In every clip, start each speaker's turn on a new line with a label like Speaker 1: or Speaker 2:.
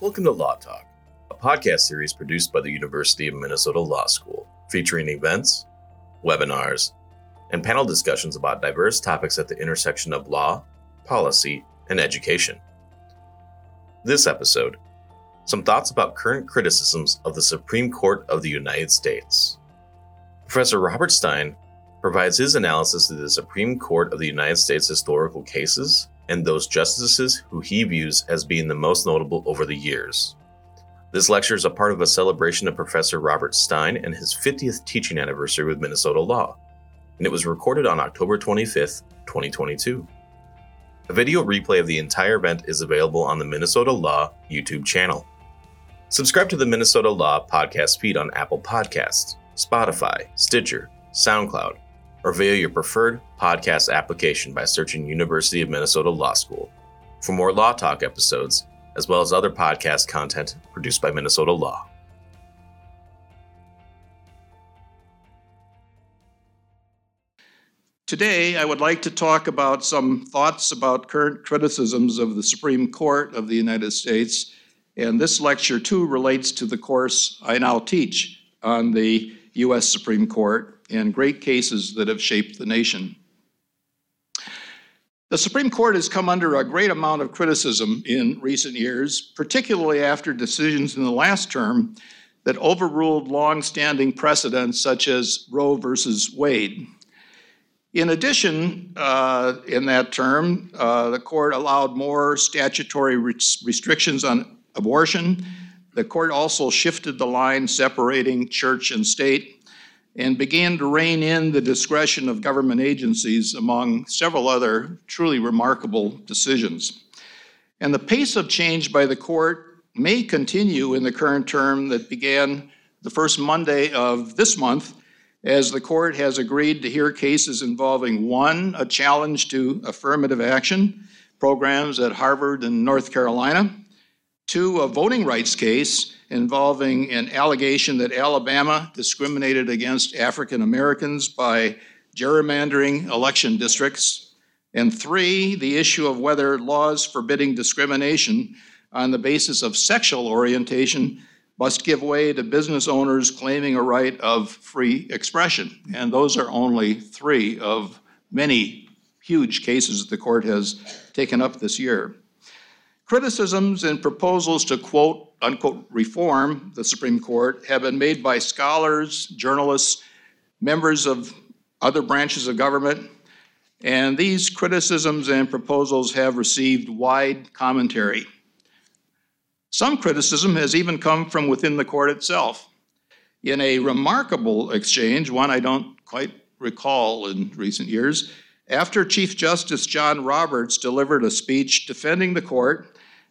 Speaker 1: Welcome to Law Talk, a podcast series produced by the University of Minnesota Law School, featuring events, webinars, and panel discussions about diverse topics at the intersection of law, policy, and education. This episode, some thoughts about current criticisms of the Supreme Court of the United States. Professor Robert Stein provides his analysis of the Supreme Court of the United States historical cases and those justices who he views as being the most notable over the years. This lecture is a part of a celebration of Professor Robert Stein and his 50th teaching anniversary with Minnesota Law, and it was recorded on October 25th, 2022. A video replay of the entire event is available on the Minnesota Law YouTube channel. Subscribe to the Minnesota Law podcast feed on Apple Podcasts, Spotify, Stitcher, SoundCloud, or via your preferred podcast application by searching University of Minnesota Law School for more Law Talk episodes, as well as other podcast content produced by Minnesota Law.
Speaker 2: Today, I would like to talk about some thoughts about current criticisms of the Supreme Court of the United States. And this lecture, too, relates to the course I now teach on the U.S. Supreme Court and great cases that have shaped the nation. The Supreme Court has come under a great amount of criticism in recent years, particularly after decisions in the last term that overruled long-standing precedents such as Roe versus Wade. In addition, uh, in that term, uh, the court allowed more statutory restrictions on abortion. The court also shifted the line separating church and state and began to rein in the discretion of government agencies among several other truly remarkable decisions. And the pace of change by the court may continue in the current term that began the first Monday of this month, as the court has agreed to hear cases involving one, a challenge to affirmative action programs at Harvard and North Carolina, two, a voting rights case involving an allegation that Alabama discriminated against African Americans by gerrymandering election districts. And three, the issue of whether laws forbidding discrimination on the basis of sexual orientation must give way to business owners claiming a right of free expression. And those are only three of many huge cases that the court has taken up this year. Criticisms and proposals to quote unquote reform the Supreme Court have been made by scholars, journalists, members of other branches of government, and these criticisms and proposals have received wide commentary. Some criticism has even come from within the court itself. In a remarkable exchange, one I don't quite recall in recent years, after Chief Justice John Roberts delivered a speech defending the court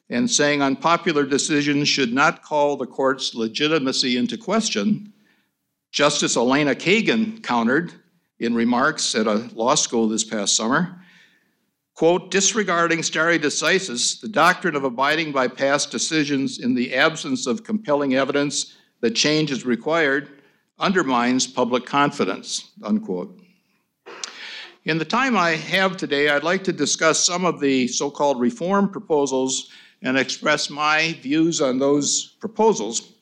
Speaker 2: and saying unpopular decisions should not call the court's legitimacy into question, Justice Elena Kagan countered in remarks at a law school this past summer, quote, disregarding stare decisis, the doctrine of abiding by past decisions in the absence of compelling evidence that change is required undermines public confidence, unquote. In the time I have today, I'd like to discuss some of the so called reform proposals and express my views on those proposals.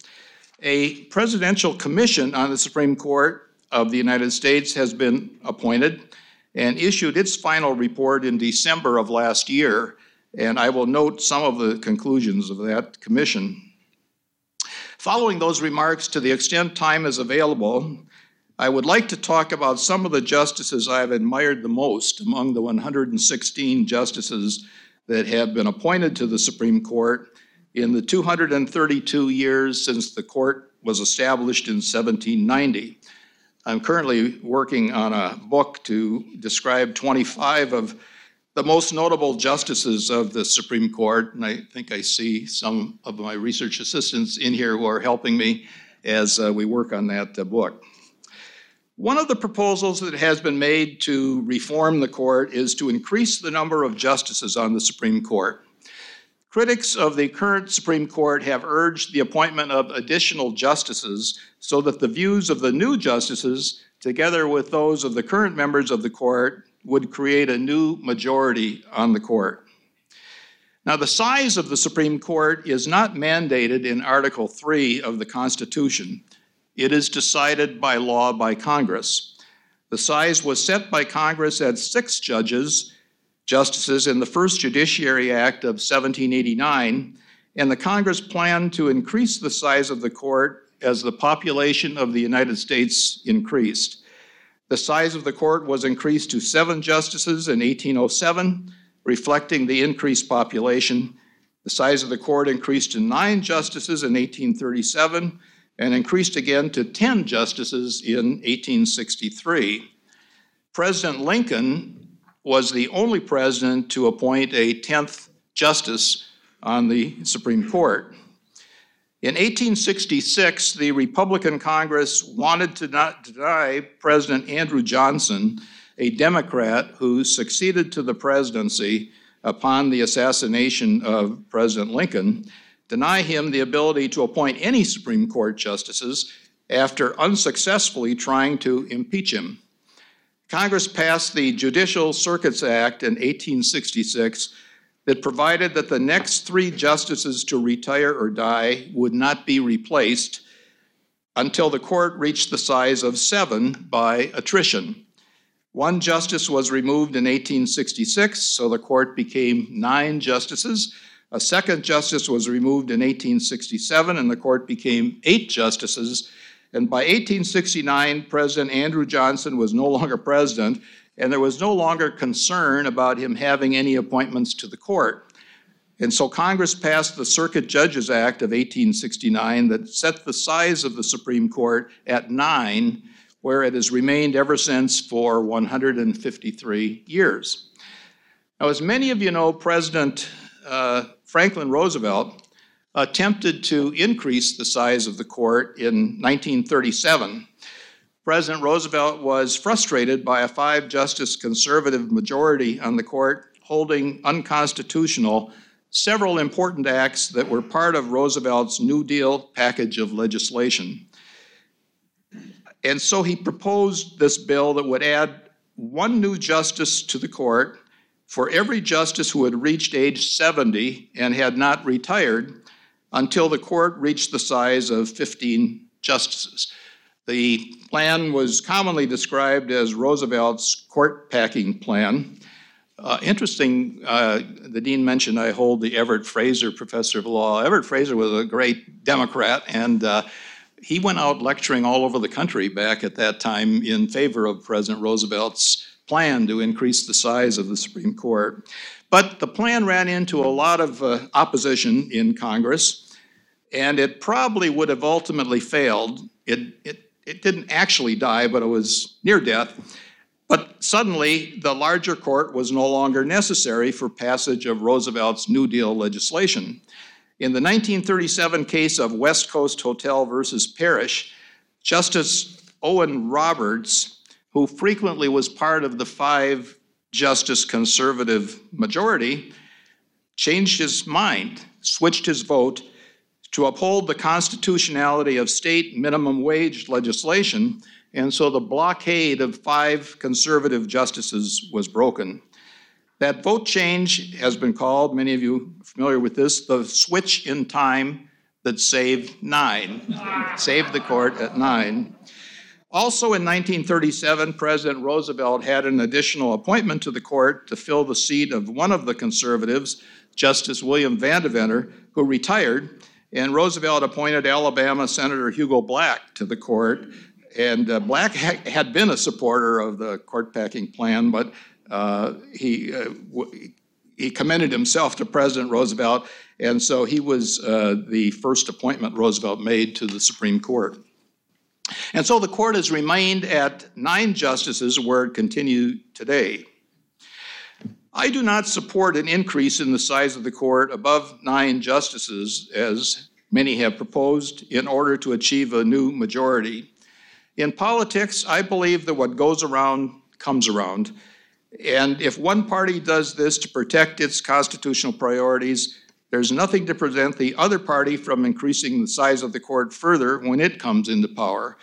Speaker 2: A presidential commission on the Supreme Court of the United States has been appointed and issued its final report in December of last year, and I will note some of the conclusions of that commission. Following those remarks, to the extent time is available, I would like to talk about some of the justices I have admired the most among the 116 justices that have been appointed to the Supreme Court in the 232 years since the court was established in 1790. I'm currently working on a book to describe 25 of the most notable justices of the Supreme Court, and I think I see some of my research assistants in here who are helping me as uh, we work on that uh, book. One of the proposals that has been made to reform the court is to increase the number of justices on the Supreme Court. Critics of the current Supreme Court have urged the appointment of additional justices so that the views of the new justices, together with those of the current members of the court, would create a new majority on the court. Now, the size of the Supreme Court is not mandated in Article 3 of the Constitution. It is decided by law by Congress. The size was set by Congress at six judges, justices in the first Judiciary Act of 1789, and the Congress planned to increase the size of the court as the population of the United States increased. The size of the court was increased to seven justices in 1807 reflecting the increased population. The size of the court increased to nine justices in 1837 and increased again to 10 justices in 1863. President Lincoln was the only president to appoint a 10th justice on the Supreme Court. In 1866, the Republican Congress wanted to not deny President Andrew Johnson a Democrat who succeeded to the presidency upon the assassination of President Lincoln, deny him the ability to appoint any Supreme Court justices after unsuccessfully trying to impeach him. Congress passed the Judicial Circuits Act in 1866 that provided that the next three justices to retire or die would not be replaced until the court reached the size of seven by attrition. One justice was removed in 1866, so the court became nine justices. A second justice was removed in 1867, and the court became eight justices. And by 1869, President Andrew Johnson was no longer president, and there was no longer concern about him having any appointments to the court. And so Congress passed the Circuit Judges Act of 1869 that set the size of the Supreme Court at nine where it has remained ever since for 153 years. Now, as many of you know, President uh, Franklin Roosevelt attempted to increase the size of the court in 1937. President Roosevelt was frustrated by a five justice conservative majority on the court holding unconstitutional several important acts that were part of Roosevelt's New Deal package of legislation. And so he proposed this bill that would add one new justice to the court for every justice who had reached age 70 and had not retired until the court reached the size of 15 justices. The plan was commonly described as Roosevelt's court packing plan. Uh, interesting, uh, the dean mentioned I hold the Everett Fraser Professor of Law. Everett Fraser was a great Democrat, and uh, he went out lecturing all over the country back at that time in favor of President Roosevelt's plan to increase the size of the Supreme Court. But the plan ran into a lot of uh, opposition in Congress, and it probably would have ultimately failed. It, it, it didn't actually die, but it was near death. But suddenly, the larger court was no longer necessary for passage of Roosevelt's New Deal legislation. In the 1937 case of West Coast Hotel versus Parrish, Justice Owen Roberts, who frequently was part of the five justice conservative majority, changed his mind, switched his vote to uphold the constitutionality of state minimum wage legislation, and so the blockade of five conservative justices was broken. That vote change has been called, many of you familiar with this, the switch in time that saved nine, saved the court at nine. Also in 1937, President Roosevelt had an additional appointment to the court to fill the seat of one of the conservatives, Justice William Van Devanter, who retired, and Roosevelt appointed Alabama Senator Hugo Black to the court. And uh, Black ha- had been a supporter of the court packing plan, but uh, he, uh, w- he commended himself to President Roosevelt, and so he was uh, the first appointment Roosevelt made to the Supreme Court. And so the court has remained at nine justices where it continues today. I do not support an increase in the size of the court above nine justices, as many have proposed, in order to achieve a new majority. In politics, I believe that what goes around comes around. And if one party does this to protect its constitutional priorities, there's nothing to prevent the other party from increasing the size of the court further when it comes into power.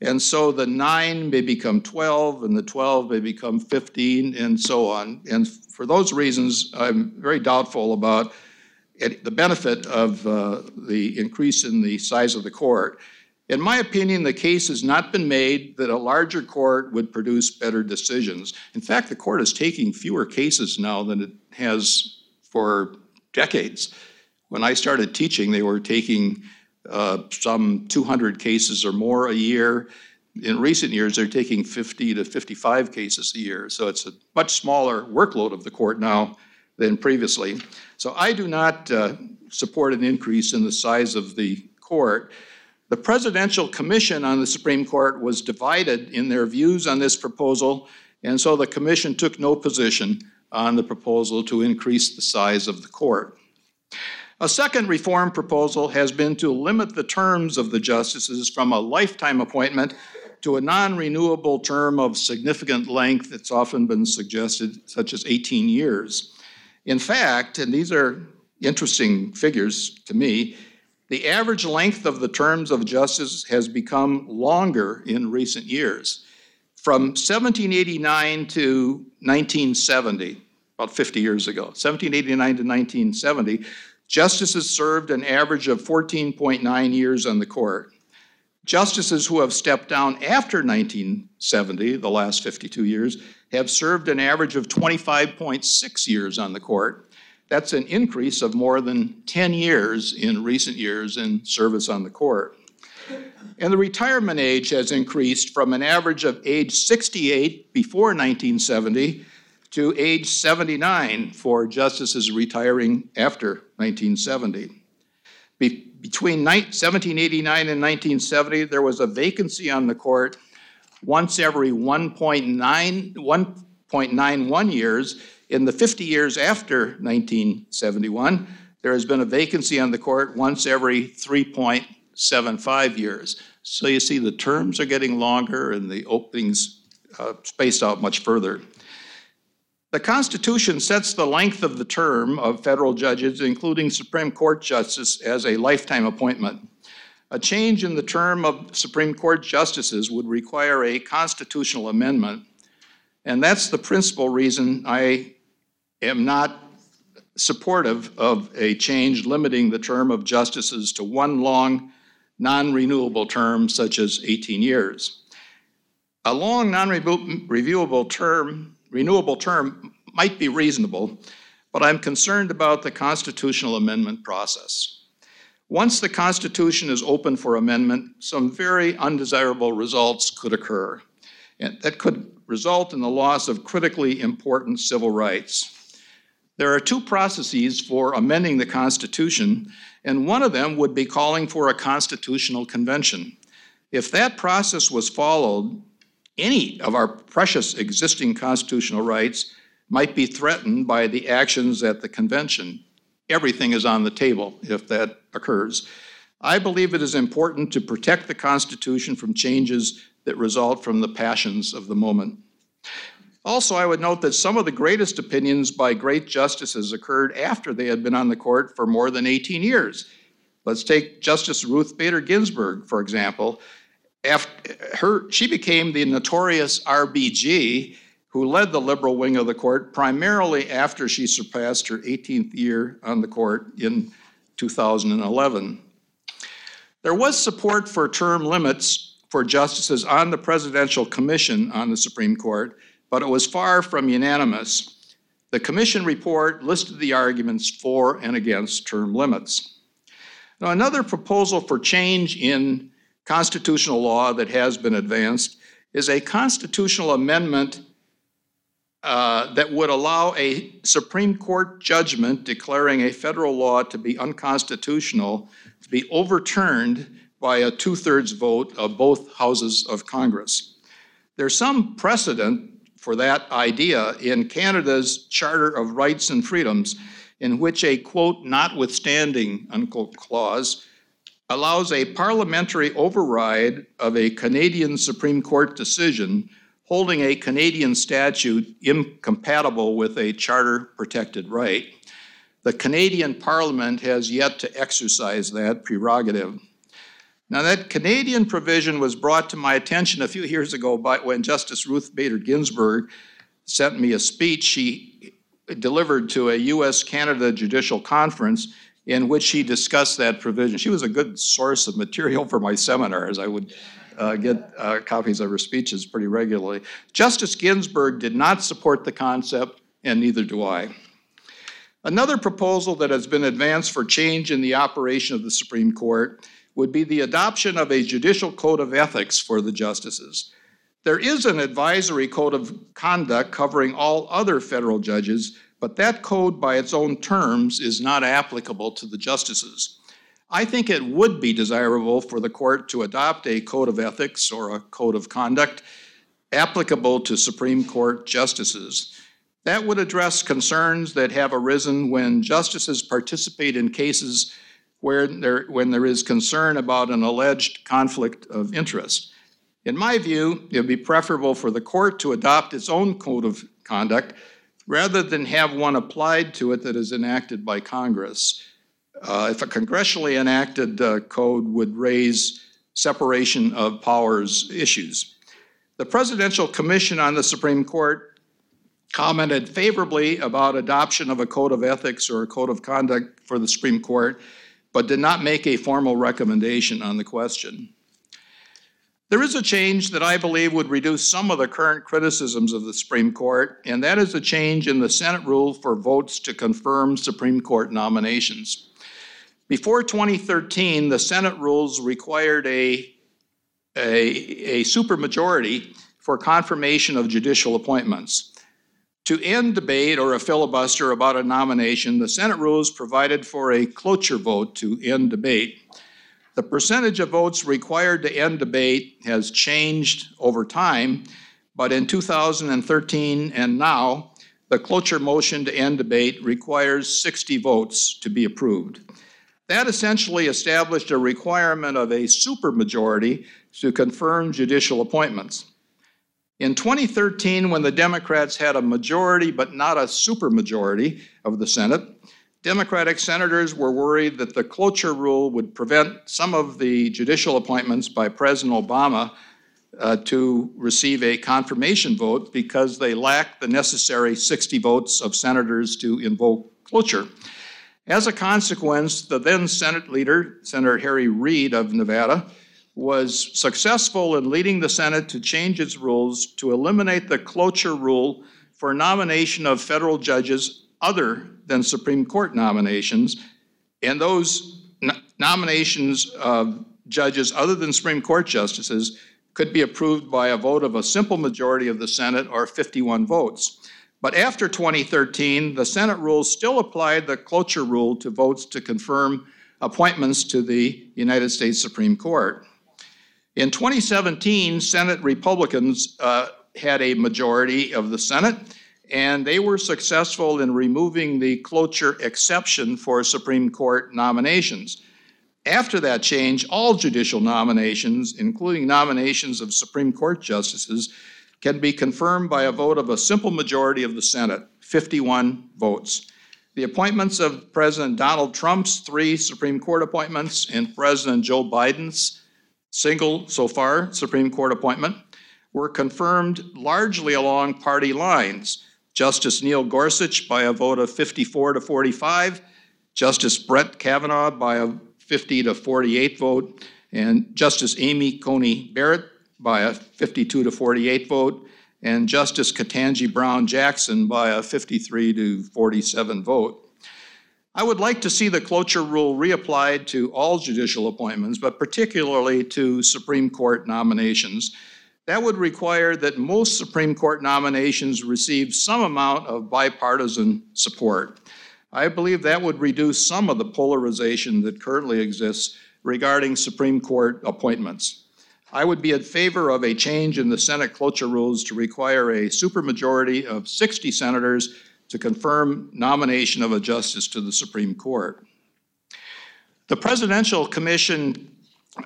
Speaker 2: And so the nine may become 12, and the 12 may become 15, and so on. And for those reasons, I'm very doubtful about it, the benefit of uh, the increase in the size of the court. In my opinion, the case has not been made that a larger court would produce better decisions. In fact, the court is taking fewer cases now than it has for decades. When I started teaching, they were taking uh, some 200 cases or more a year. In recent years, they're taking 50 to 55 cases a year. So it's a much smaller workload of the court now than previously. So I do not uh, support an increase in the size of the court. The Presidential Commission on the Supreme Court was divided in their views on this proposal, and so the Commission took no position on the proposal to increase the size of the court. A second reform proposal has been to limit the terms of the justices from a lifetime appointment to a non renewable term of significant length. It's often been suggested, such as 18 years. In fact, and these are interesting figures to me, the average length of the terms of justice has become longer in recent years. From 1789 to 1970, about 50 years ago, 1789 to 1970, justices served an average of 14.9 years on the court. Justices who have stepped down after 1970, the last 52 years, have served an average of 25.6 years on the court. That's an increase of more than 10 years in recent years in service on the court. And the retirement age has increased from an average of age 68 before 1970 to age 79 for justices retiring after 1970. Be- between 1789 and 1970, there was a vacancy on the court once every 1.9, 1.91 years in the 50 years after 1971, there has been a vacancy on the court once every 3.75 years. So you see the terms are getting longer and the openings uh, spaced out much further. The Constitution sets the length of the term of federal judges, including Supreme Court justice, as a lifetime appointment. A change in the term of Supreme Court justices would require a constitutional amendment, and that's the principal reason I am not supportive of a change limiting the term of justices to one long, non renewable term, such as 18 years. A long, non reviewable term, renewable term might be reasonable, but I'm concerned about the constitutional amendment process. Once the Constitution is open for amendment, some very undesirable results could occur. And that could result in the loss of critically important civil rights. There are two processes for amending the Constitution, and one of them would be calling for a constitutional convention. If that process was followed, any of our precious existing constitutional rights might be threatened by the actions at the convention. Everything is on the table if that occurs. I believe it is important to protect the Constitution from changes that result from the passions of the moment. Also, I would note that some of the greatest opinions by great justices occurred after they had been on the court for more than 18 years. Let's take Justice Ruth Bader Ginsburg, for example. After her, she became the notorious RBG who led the liberal wing of the court primarily after she surpassed her 18th year on the court in 2011. There was support for term limits for justices on the Presidential Commission on the Supreme Court, but it was far from unanimous. The Commission report listed the arguments for and against term limits. Now, another proposal for change in constitutional law that has been advanced is a constitutional amendment uh, that would allow a Supreme Court judgment declaring a federal law to be unconstitutional to be overturned by a two thirds vote of both houses of Congress. There's some precedent for that idea in Canada's Charter of Rights and Freedoms, in which a quote, notwithstanding, unquote, clause allows a parliamentary override of a Canadian Supreme Court decision holding a Canadian statute incompatible with a charter protected right. The Canadian Parliament has yet to exercise that prerogative. Now, that Canadian provision was brought to my attention a few years ago by when Justice Ruth Bader Ginsburg sent me a speech she delivered to a U.S. Canada Judicial Conference in which she discussed that provision. She was a good source of material for my seminars. I would uh, get uh, copies of her speeches pretty regularly. Justice Ginsburg did not support the concept, and neither do I. Another proposal that has been advanced for change in the operation of the Supreme Court would be the adoption of a judicial code of ethics for the justices. There is an advisory code of conduct covering all other federal judges, but that code by its own terms is not applicable to the justices. I think it would be desirable for the court to adopt a code of ethics or a code of conduct applicable to Supreme Court justices. That would address concerns that have arisen when justices participate in cases where there, when there is concern about an alleged conflict of interest. In my view, it would be preferable for the court to adopt its own code of conduct rather than have one applied to it that is enacted by Congress. Uh, if a congressionally enacted uh, code would raise separation of powers issues. The Presidential Commission on the Supreme Court commented favorably about adoption of a code of ethics or a code of conduct for the Supreme Court, but did not make a formal recommendation on the question. There is a change that I believe would reduce some of the current criticisms of the Supreme Court, and that is a change in the Senate rule for votes to confirm Supreme Court nominations. Before 2013, the Senate rules required a, a, a supermajority for confirmation of judicial appointments. To end debate or a filibuster about a nomination, the Senate rules provided for a cloture vote to end debate. The percentage of votes required to end debate has changed over time, but in 2013 and now, the cloture motion to end debate requires 60 votes to be approved. That essentially established a requirement of a supermajority to confirm judicial appointments. In 2013, when the Democrats had a majority but not a supermajority of the Senate, Democratic senators were worried that the cloture rule would prevent some of the judicial appointments by President Obama uh, to receive a confirmation vote because they lacked the necessary 60 votes of senators to invoke cloture. As a consequence, the then Senate leader, Senator Harry Reid of Nevada, was successful in leading the Senate to change its rules to eliminate the cloture rule for nomination of federal judges other than Supreme Court nominations. And those nominations of judges other than Supreme Court justices could be approved by a vote of a simple majority of the Senate or 51 votes. But after 2013, the Senate rules still applied the cloture rule to votes to confirm appointments to the United States Supreme Court. In 2017, Senate Republicans uh, had a majority of the Senate, and they were successful in removing the cloture exception for Supreme Court nominations. After that change, all judicial nominations, including nominations of Supreme Court justices, can be confirmed by a vote of a simple majority of the Senate, 51 votes. The appointments of President Donald Trump's three Supreme Court appointments and President Joe Biden's single, so far, Supreme Court appointment were confirmed largely along party lines. Justice Neil Gorsuch by a vote of 54 to 45, Justice Brett Kavanaugh by a 50 to 48 vote, and Justice Amy Coney Barrett by a 52 to 48 vote, and Justice Ketanji Brown Jackson by a 53 to 47 vote. I would like to see the cloture rule reapplied to all judicial appointments, but particularly to Supreme Court nominations. That would require that most Supreme Court nominations receive some amount of bipartisan support. I believe that would reduce some of the polarization that currently exists regarding Supreme Court appointments. I would be in favor of a change in the Senate cloture rules to require a supermajority of 60 senators to confirm nomination of a justice to the Supreme Court. The Presidential Commission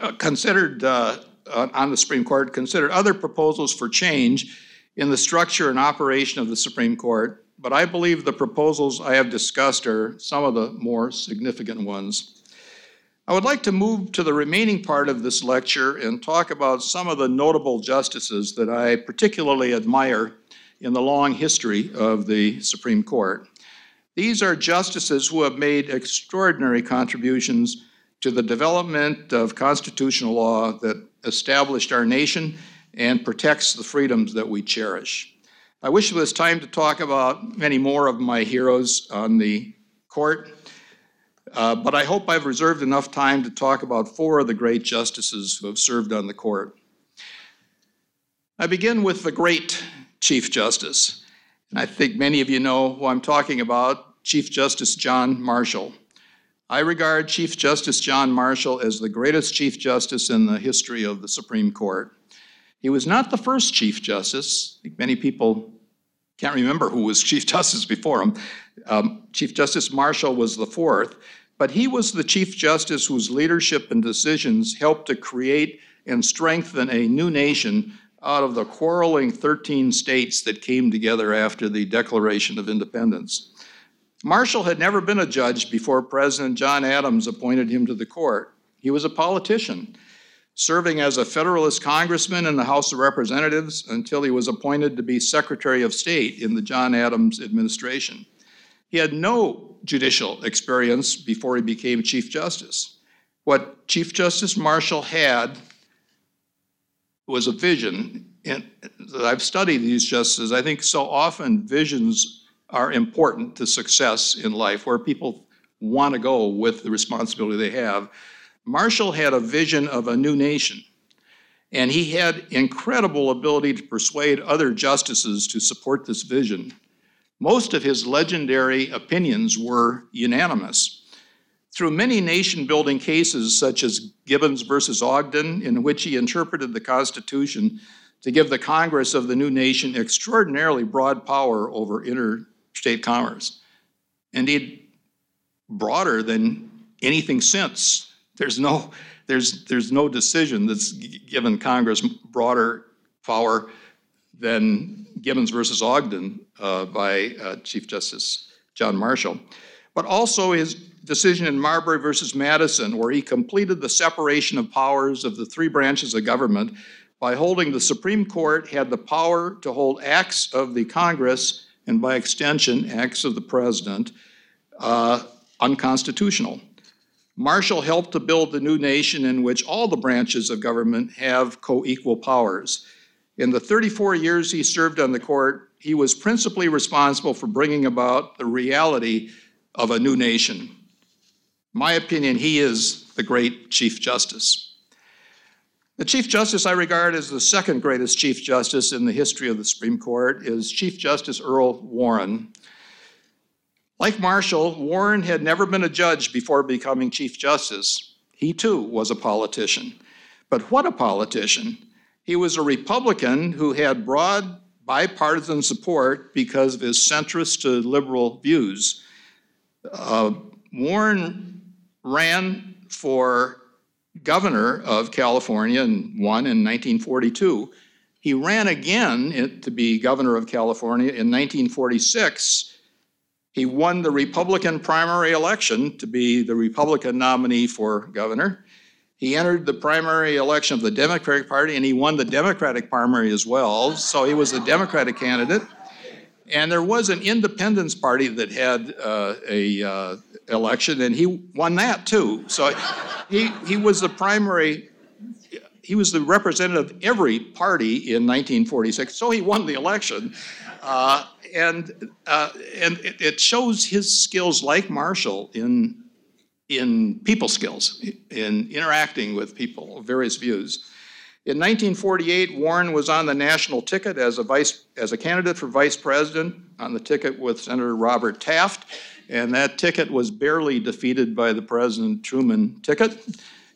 Speaker 2: uh, considered uh, Uh, on the Supreme Court considered other proposals for change in the structure and operation of the Supreme Court, but I believe the proposals I have discussed are some of the more significant ones. I would like to move to the remaining part of this lecture and talk about some of the notable justices that I particularly admire in the long history of the Supreme Court. These are justices who have made extraordinary contributions to the development of constitutional law that established our nation and protects the freedoms that we cherish. I wish there was time to talk about many more of my heroes on the court, uh, but I hope I've reserved enough time to talk about four of the great justices who have served on the court. I begin with the great Chief Justice, and I think many of you know who I'm talking about Chief Justice John Marshall. I regard Chief Justice John Marshall as the greatest Chief Justice in the history of the Supreme Court. He was not the first Chief Justice. Many people can't remember who was Chief Justice before him. Um, Chief Justice Marshall was the fourth. But he was the Chief Justice whose leadership and decisions helped to create and strengthen a new nation out of the quarreling 13 states that came together after the Declaration of Independence. Marshall had never been a judge before President John Adams appointed him to the court. He was a politician, serving as a Federalist congressman in the House of Representatives until he was appointed to be Secretary of State in the John Adams administration. He had no judicial experience before he became Chief Justice. What Chief Justice Marshall had was a vision. And I've studied these justices. I think so often visions are important to success in life, where people want to go with the responsibility they have. Marshall had a vision of a new nation, and he had incredible ability to persuade other justices to support this vision. Most of his legendary opinions were unanimous. Through many nation building cases, such as Gibbons versus Ogden, in which he interpreted the Constitution to give the Congress of the new nation extraordinarily broad power over interstate commerce. Indeed, broader than anything since. There's no, there's, there's no decision that's given Congress broader power than Gibbons versus Ogden uh, by uh, Chief Justice John Marshall, but also his decision in Marbury versus Madison, where he completed the separation of powers of the three branches of government by holding the Supreme Court had the power to hold acts of the Congress and by extension acts of the President uh, unconstitutional. Marshall helped to build the new nation in which all the branches of government have co equal powers. In the 34 years he served on the court, he was principally responsible for bringing about the reality of a new nation. My opinion, he is the great Chief Justice. The Chief Justice I regard as the second greatest Chief Justice in the history of the Supreme Court is Chief Justice Earl Warren. Like Marshall, Warren had never been a judge before becoming Chief Justice. He too was a politician. But what a politician! He was a Republican who had broad bipartisan support because of his centrist to liberal views. Uh, Warren ran for governor of California and won in 1942. He ran again to be governor of California in 1946. He won the Republican primary election to be the Republican nominee for governor. He entered the primary election of the Democratic Party and he won the Democratic primary as well. So he was a Democratic candidate. And there was an Independence Party that had uh, a uh, election, and he won that too. So he he was the primary. He was the representative of every party in 1946. So he won the election, uh, and uh, and it, it shows his skills, like Marshall, in in people skills, in interacting with people of various views. In 1948, Warren was on the national ticket as a vice as a candidate for vice president on the ticket with Senator Robert Taft, and that ticket was barely defeated by the President Truman ticket.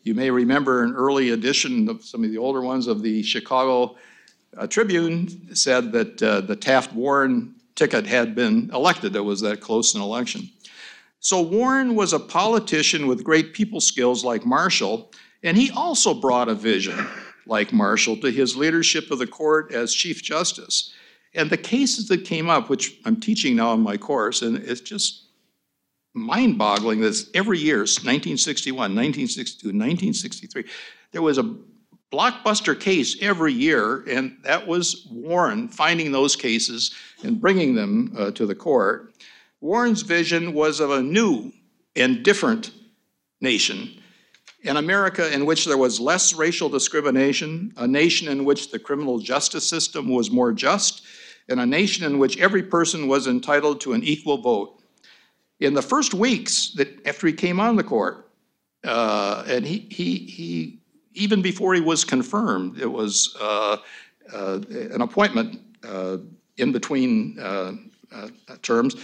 Speaker 2: You may remember an early edition of some of the older ones of the Chicago uh, Tribune said that uh, the Taft Warren ticket had been elected. It was that close an election. So Warren was a politician with great people skills like Marshall, and he also brought a vision like Marshall to his leadership of the court as Chief Justice. And the cases that came up, which I'm teaching now in my course, and it's just mind boggling that every year, 1961, 1962, 1963, there was a blockbuster case every year, and that was Warren finding those cases and bringing them uh, to the court. Warren's vision was of a new and different nation, an America in which there was less racial discrimination, a nation in which the criminal justice system was more just, and a nation in which every person was entitled to an equal vote. In the first weeks that after he came on the court, uh, and he, he, he even before he was confirmed, it was uh, uh, an appointment uh, in between uh, uh, terms.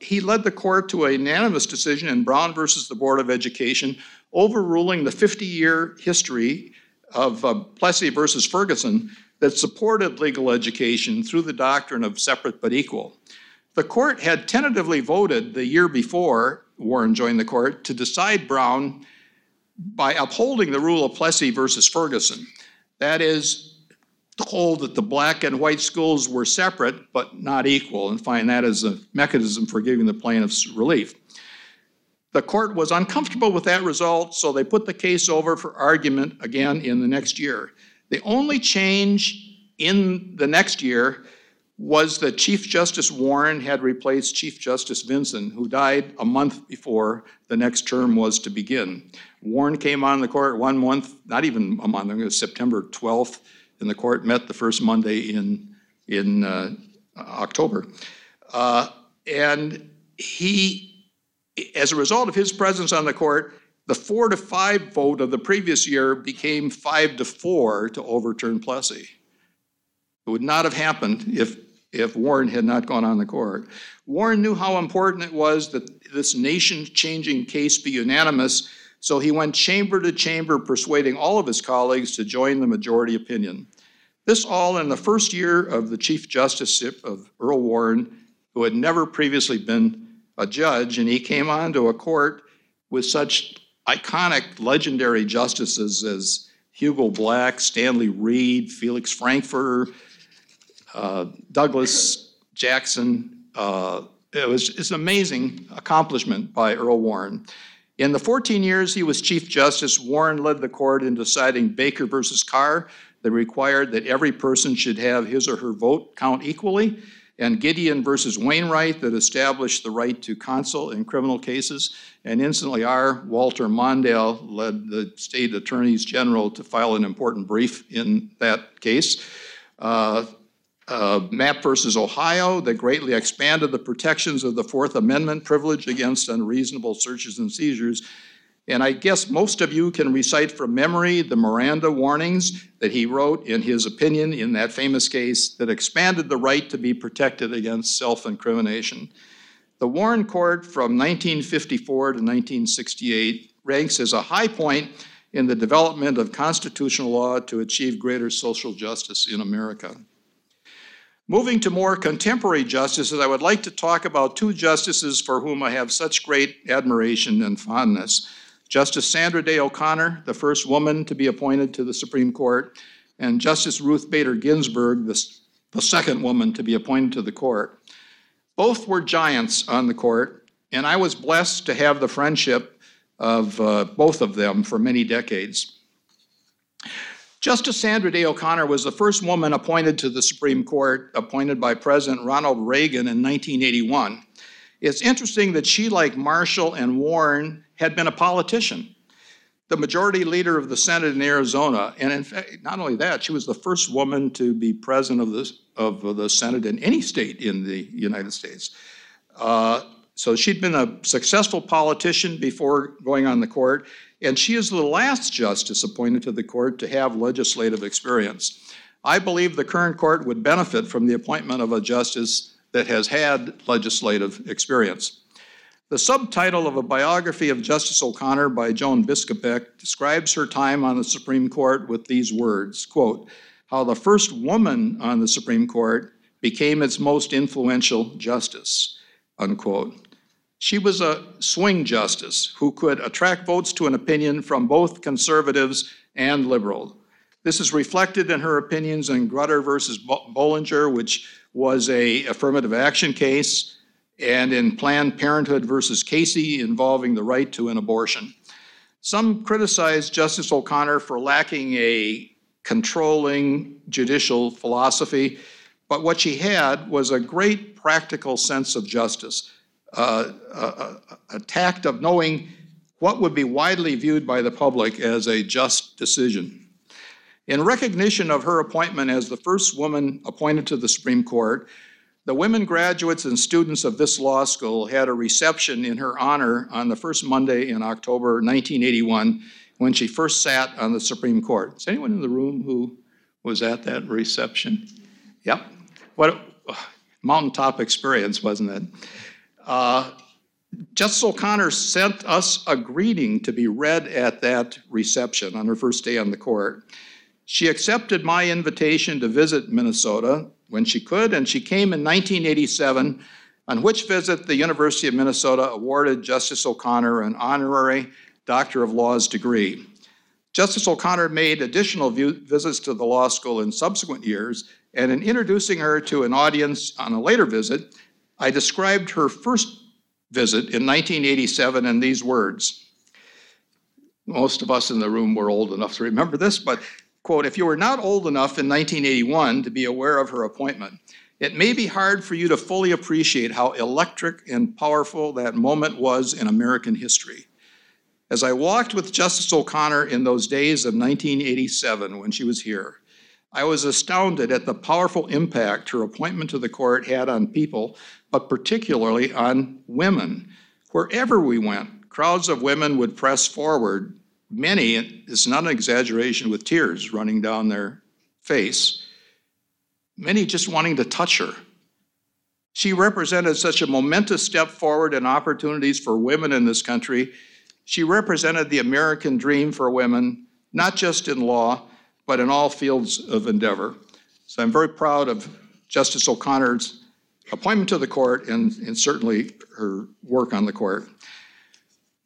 Speaker 2: he led the court to a unanimous decision in Brown versus the Board of Education, overruling the 50 year history of uh, Plessy versus Ferguson that supported legal education through the doctrine of separate but equal. The court had tentatively voted the year before Warren joined the court to decide Brown by upholding the rule of Plessy versus Ferguson. That is, hold that the black and white schools were separate but not equal and find that as a mechanism for giving the plaintiffs relief. The court was uncomfortable with that result, so they put the case over for argument again in the next year. The only change in the next year was that Chief Justice Warren had replaced Chief Justice Vinson, who died a month before the next term was to begin. Warren came on the court one month, not even a month, it was September 12th, and the court met the first Monday in, in uh, October. Uh, and he, as a result of his presence on the court, the four to five vote of the previous year became five to four to overturn Plessy. It would not have happened if if Warren had not gone on the court. Warren knew how important it was that this nation changing case be unanimous, so he went chamber to chamber persuading all of his colleagues to join the majority opinion. This all in the first year of the Chief Justiceship of Earl Warren, who had never previously been a judge, and he came onto a court with such iconic, legendary justices as Hugo Black, Stanley Reed, Felix Frankfurter, uh, Douglas Jackson. Uh, it was it's an amazing accomplishment by Earl Warren. In the 14 years he was Chief Justice, Warren led the court in deciding Baker versus Carr that required that every person should have his or her vote count equally, and Gideon versus Wainwright that established the right to counsel in criminal cases. And incidentally, our Walter Mondale led the state attorneys general to file an important brief in that case. Uh, uh, Mapp versus Ohio that greatly expanded the protections of the Fourth Amendment privilege against unreasonable searches and seizures. And I guess most of you can recite from memory the Miranda warnings that he wrote in his opinion in that famous case that expanded the right to be protected against self incrimination. The Warren Court from 1954 to 1968 ranks as a high point in the development of constitutional law to achieve greater social justice in America. Moving to more contemporary justices, I would like to talk about two justices for whom I have such great admiration and fondness. Justice Sandra Day O'Connor, the first woman to be appointed to the Supreme Court, and Justice Ruth Bader Ginsburg, the, the second woman to be appointed to the court. Both were giants on the court, and I was blessed to have the friendship of uh, both of them for many decades. Justice Sandra Day O'Connor was the first woman appointed to the Supreme Court, appointed by President Ronald Reagan in 1981. It's interesting that she, like Marshall and Warren, had been a politician, the majority leader of the Senate in Arizona. And in fact, not only that, she was the first woman to be president of the, of the Senate in any state in the United States. Uh, so she'd been a successful politician before going on the court, and she is the last justice appointed to the court to have legislative experience. I believe the current court would benefit from the appointment of a justice that has had legislative experience. The subtitle of a biography of Justice O'Connor by Joan Biskupic describes her time on the Supreme Court with these words quote, How the first woman on the Supreme Court became its most influential justice, unquote. She was a swing justice who could attract votes to an opinion from both conservatives and liberals. This is reflected in her opinions in Grutter versus Bollinger, which was a affirmative action case, and in Planned Parenthood versus Casey involving the right to an abortion. Some criticized Justice O'Connor for lacking a controlling judicial philosophy, but what she had was a great practical sense of justice, uh, a, a tact of knowing what would be widely viewed by the public as a just decision. In recognition of her appointment as the first woman appointed to the Supreme Court, the women graduates and students of this law school had a reception in her honor on the first Monday in October 1981 when she first sat on the Supreme Court. Is anyone in the room who was at that reception? Yep. What a mountaintop experience, wasn't it? Uh, Justice O'Connor sent us a greeting to be read at that reception on her first day on the court. She accepted my invitation to visit Minnesota when she could, and she came in 1987, on which visit the University of Minnesota awarded Justice O'Connor an honorary Doctor of Laws degree. Justice O'Connor made additional visits to the law school in subsequent years, and in introducing her to an audience on a later visit, I described her first visit in 1987 in these words. Most of us in the room were old enough to remember this, but quote, if you were not old enough in 1981 to be aware of her appointment, it may be hard for you to fully appreciate how electric and powerful that moment was in American history. As I walked with Justice O'Connor in those days of 1987 when she was here, I was astounded at the powerful impact her appointment to the court had on people, but particularly on women. Wherever we went, crowds of women would press forward many, it's not an exaggeration, with tears running down their face, many just wanting to touch her. She represented such a momentous step forward in opportunities for women in this country. She represented the American dream for women, not just in law, but in all fields of endeavor. So I'm very proud of Justice O'Connor's appointment to the court and, and certainly her work on the court.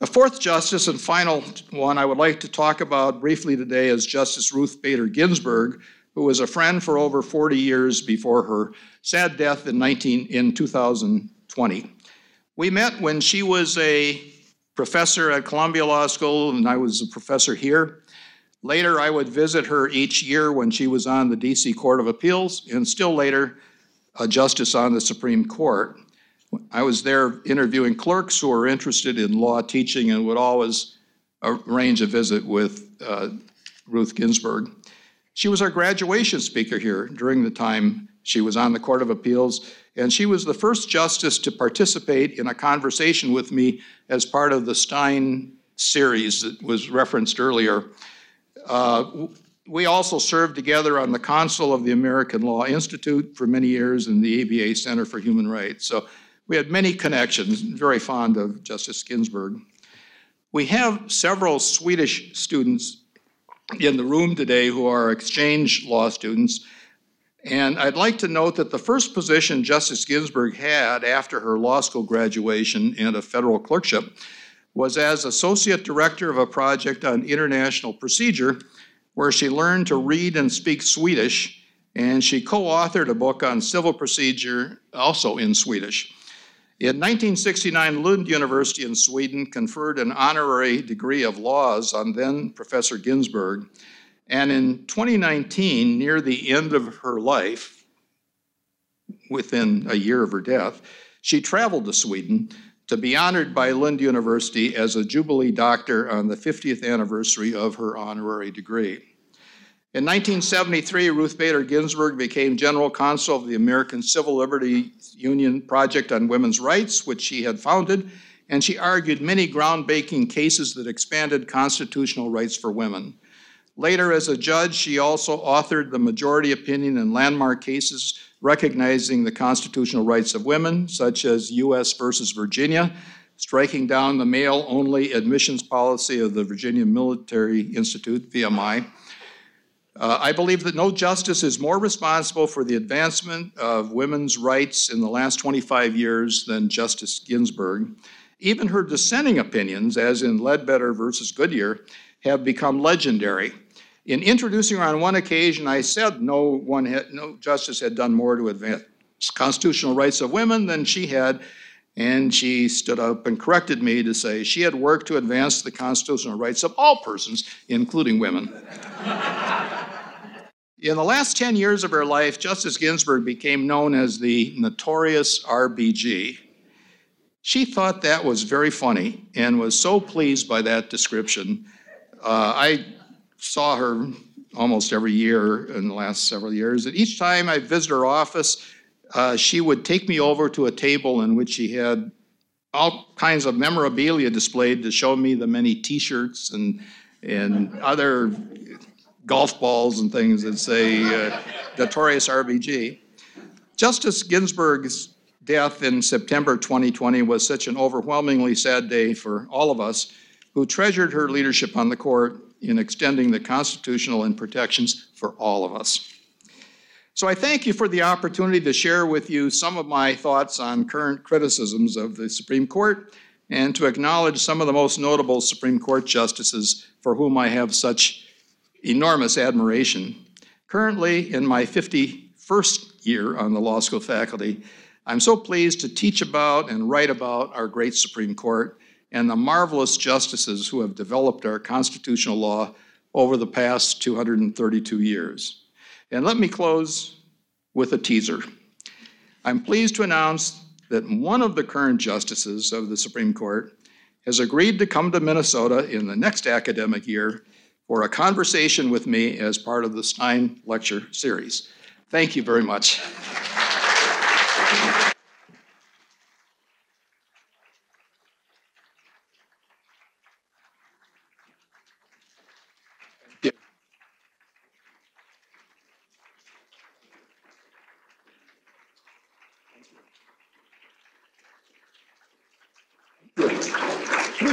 Speaker 2: The fourth justice and final one I would like to talk about briefly today is Justice Ruth Bader Ginsburg, who was a friend for over 40 years before her sad death in, 19, in 2020. We met when she was a professor at Columbia Law School, and I was a professor here. Later, I would visit her each year when she was on the DC Court of Appeals, and still later, a justice on the Supreme Court. I was there interviewing clerks who were interested in law teaching and would always arrange a visit with uh, Ruth Ginsburg. She was our graduation speaker here during the time she was on the Court of Appeals, and she was the first justice to participate in a conversation with me as part of the Stein series that was referenced earlier. Uh, we also served together on the Council of the American Law Institute for many years and the ABA Center for Human Rights. So we had many connections, very fond of Justice Ginsburg. We have several Swedish students in the room today who are exchange law students. And I'd like to note that the first position Justice Ginsburg had after her law school graduation and a federal clerkship was as Associate Director of a project on international procedure, where she learned to read and speak Swedish, and she co authored a book on civil procedure also in Swedish. In 1969, Lund University in Sweden conferred an honorary degree of laws on then Professor Ginsburg. And in 2019, near the end of her life, within a year of her death, she traveled to Sweden to be honored by Lund University as a Jubilee Doctor on the 50th anniversary of her honorary degree. In 1973, Ruth Bader Ginsburg became General Counsel of the American Civil Liberties Union Project on Women's Rights, which she had founded, and she argued many groundbreaking cases that expanded constitutional rights for women. Later, as a judge, she also authored the majority opinion in landmark cases recognizing the constitutional rights of women, such as U.S. versus Virginia, striking down the male only admissions policy of the Virginia Military Institute, VMI uh, I believe that no justice is more responsible for the advancement of women's rights in the last 25 years than Justice Ginsburg. Even her dissenting opinions, as in Ledbetter versus Goodyear, have become legendary. In introducing her on one occasion, I said no one had, no justice had done more to advance constitutional rights of women than she had, And she stood up and corrected me to say she had worked to advance the constitutional rights of all persons, including women. In the last 10 years of her life, Justice Ginsburg became known as the notorious RBG. She thought that was very funny and was so pleased by that description. Uh, I saw her almost every year in the last several years. And each time I visit her office, uh, she would take me over to a table in which she had all kinds of memorabilia displayed to show me the many T-shirts and and other golf balls and things that say uh, "Notorious RBG." Justice Ginsburg's death in September 2020 was such an overwhelmingly sad day for all of us who treasured her leadership on the court in extending the constitutional and protections for all of us. So I thank you for the opportunity to share with you some of my thoughts on current criticisms of the Supreme Court and to acknowledge some of the most notable Supreme Court justices for whom I have such enormous admiration. Currently, in my 51st year on the law school faculty, I'm so pleased to teach about and write about our great Supreme Court and the marvelous justices who have developed our constitutional law over the past 232 years. And let me close with a teaser. I'm pleased to announce that one of the current justices of the Supreme Court has agreed to come to Minnesota in the next academic year for a conversation with me as part of the Stein Lecture Series. Thank you very much.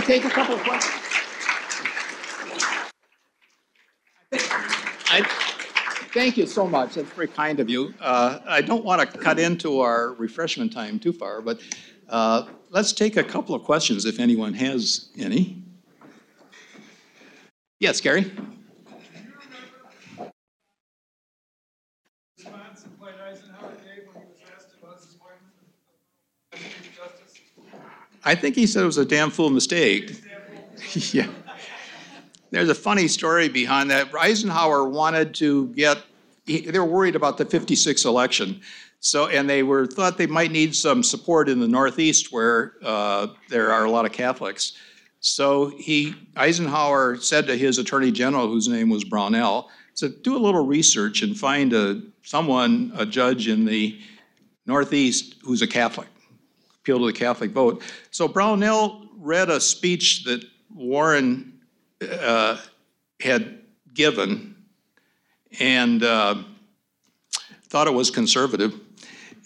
Speaker 2: Take a couple of questions? I, thank you so much. That's very kind of you. Uh, I don't want to cut into our refreshment time too far, but uh, let's take a couple of questions if anyone has any. Yes, Gary? I think he said it was a damn fool mistake. yeah. There's a funny story behind that. Eisenhower wanted to get, he, they were worried about the 56 election. So, and they were thought they might need some support in the Northeast where uh, there are a lot of Catholics. So he, Eisenhower said to his attorney general, whose name was Brownell, said, do a little research and find a, someone, a judge in the Northeast who's a Catholic appeal to the Catholic vote. So Brownell read a speech that Warren uh, had given and uh, thought it was conservative.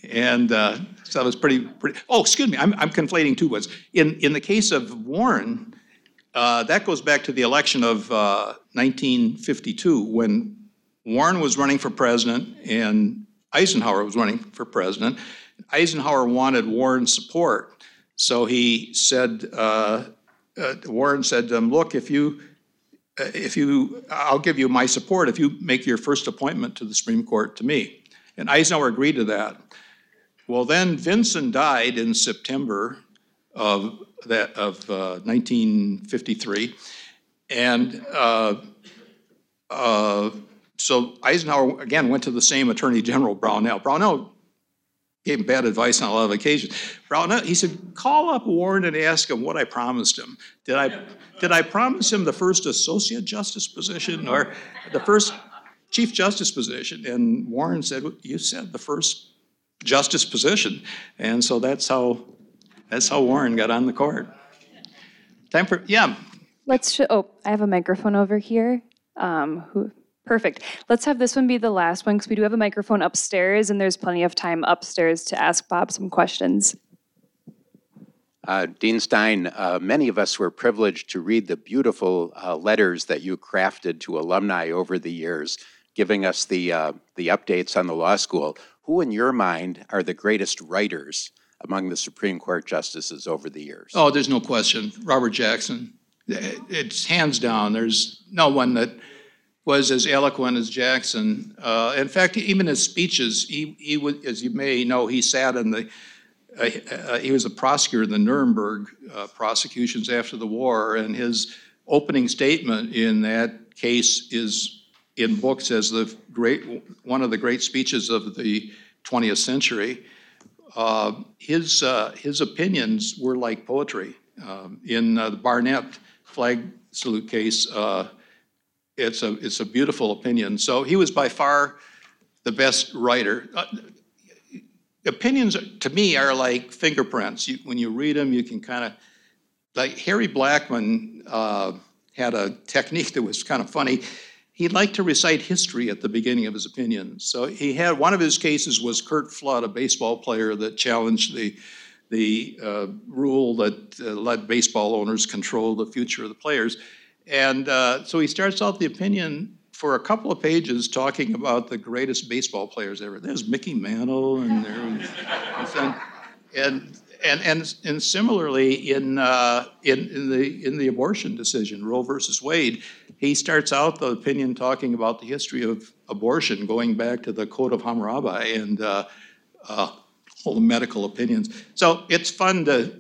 Speaker 2: And uh, so it was pretty, pretty, oh, excuse me, I'm, I'm conflating two words. In, in the case of Warren, uh, that goes back to the election of 1952 uh, when Warren was running for president and Eisenhower was running for president. Eisenhower wanted Warren's support. So he said, uh, Warren said to him, look, if you, uh, if you, I'll give you my support if you make your first appointment to the Supreme Court to me. And Eisenhower agreed to that. Well, then Vinson died in September of that of 1953, uh, and uh, uh, so Eisenhower again went to the same Attorney General Brownell. Brownell gave him bad advice on a lot of occasions. He said, call up Warren and ask him what I promised him. Did I, did I promise him the first associate justice position or the first chief justice position? And Warren said, you said the first justice position. And so that's how, that's how Warren got on the court. Time for, yeah.
Speaker 3: Let's, sh- oh, I have a microphone over here. Um, who, Perfect. Let's have this one be the last one because we do have a microphone upstairs and there's plenty of time upstairs to ask Bob some questions.
Speaker 4: Uh, Dean Stein, uh, many of us were privileged to read the beautiful uh, letters that you crafted to alumni over the years, giving us the, uh, the updates on the law school. Who, in your mind, are the greatest writers among the Supreme Court justices over the years?
Speaker 2: Oh, there's no question. Robert Jackson. It's hands down. There's no one that was as eloquent as Jackson. Uh, in fact, even his speeches, he, he would, as you may know, he sat in the uh, uh, he was a prosecutor in the Nuremberg uh, prosecutions after the war, and his opening statement in that case is in books as the great one of the great speeches of the 20th century. Uh, his uh, his opinions were like poetry. Um, in the Barnette flag salute case, it's a it's a beautiful opinion. So he was by far the best writer. Uh, opinions to me are like fingerprints. You, when you read them, you can kind of like Harry Blackmun uh, had a technique that was kind of funny. He liked to recite history at the beginning of his opinions. So he had one of his cases was Curt Flood, a baseball player that challenged the the uh, rule that uh, let baseball owners control the future of the players. And uh, so he starts out the opinion for a couple of pages talking about the greatest baseball players ever. There's Mickey Mantle, and was, and and and and similarly in uh, in in the in the abortion decision, Roe versus Wade, he starts out the opinion talking about the history of abortion, going back to the Code of Hammurabi and uh, uh, all the medical opinions. So it's fun to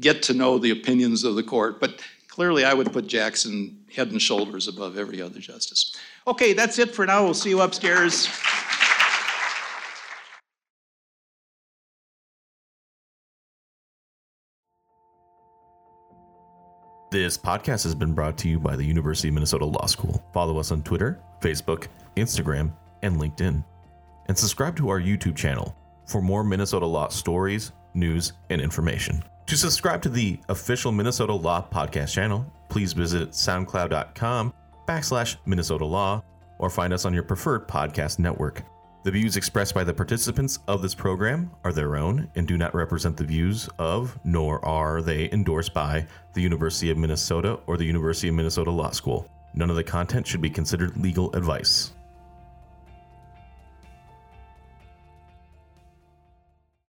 Speaker 2: get to know the opinions of the court, but clearly I would put Jackson head and shoulders above every other justice. Okay, that's it for now. We'll see you upstairs.
Speaker 1: This podcast has been brought to you by the University of Minnesota Law School. Follow us on Twitter, Facebook, Instagram, and LinkedIn. And subscribe to our YouTube channel for more Minnesota law stories, news, and information. To subscribe to the official Minnesota Law podcast channel, please visit soundcloud.com backslash Minnesota Law or find us on your preferred podcast network. The views expressed by the participants of this program are their own and do not represent the views of, nor are they endorsed by, the University of Minnesota or the University of Minnesota Law School. None of the content should be considered legal advice.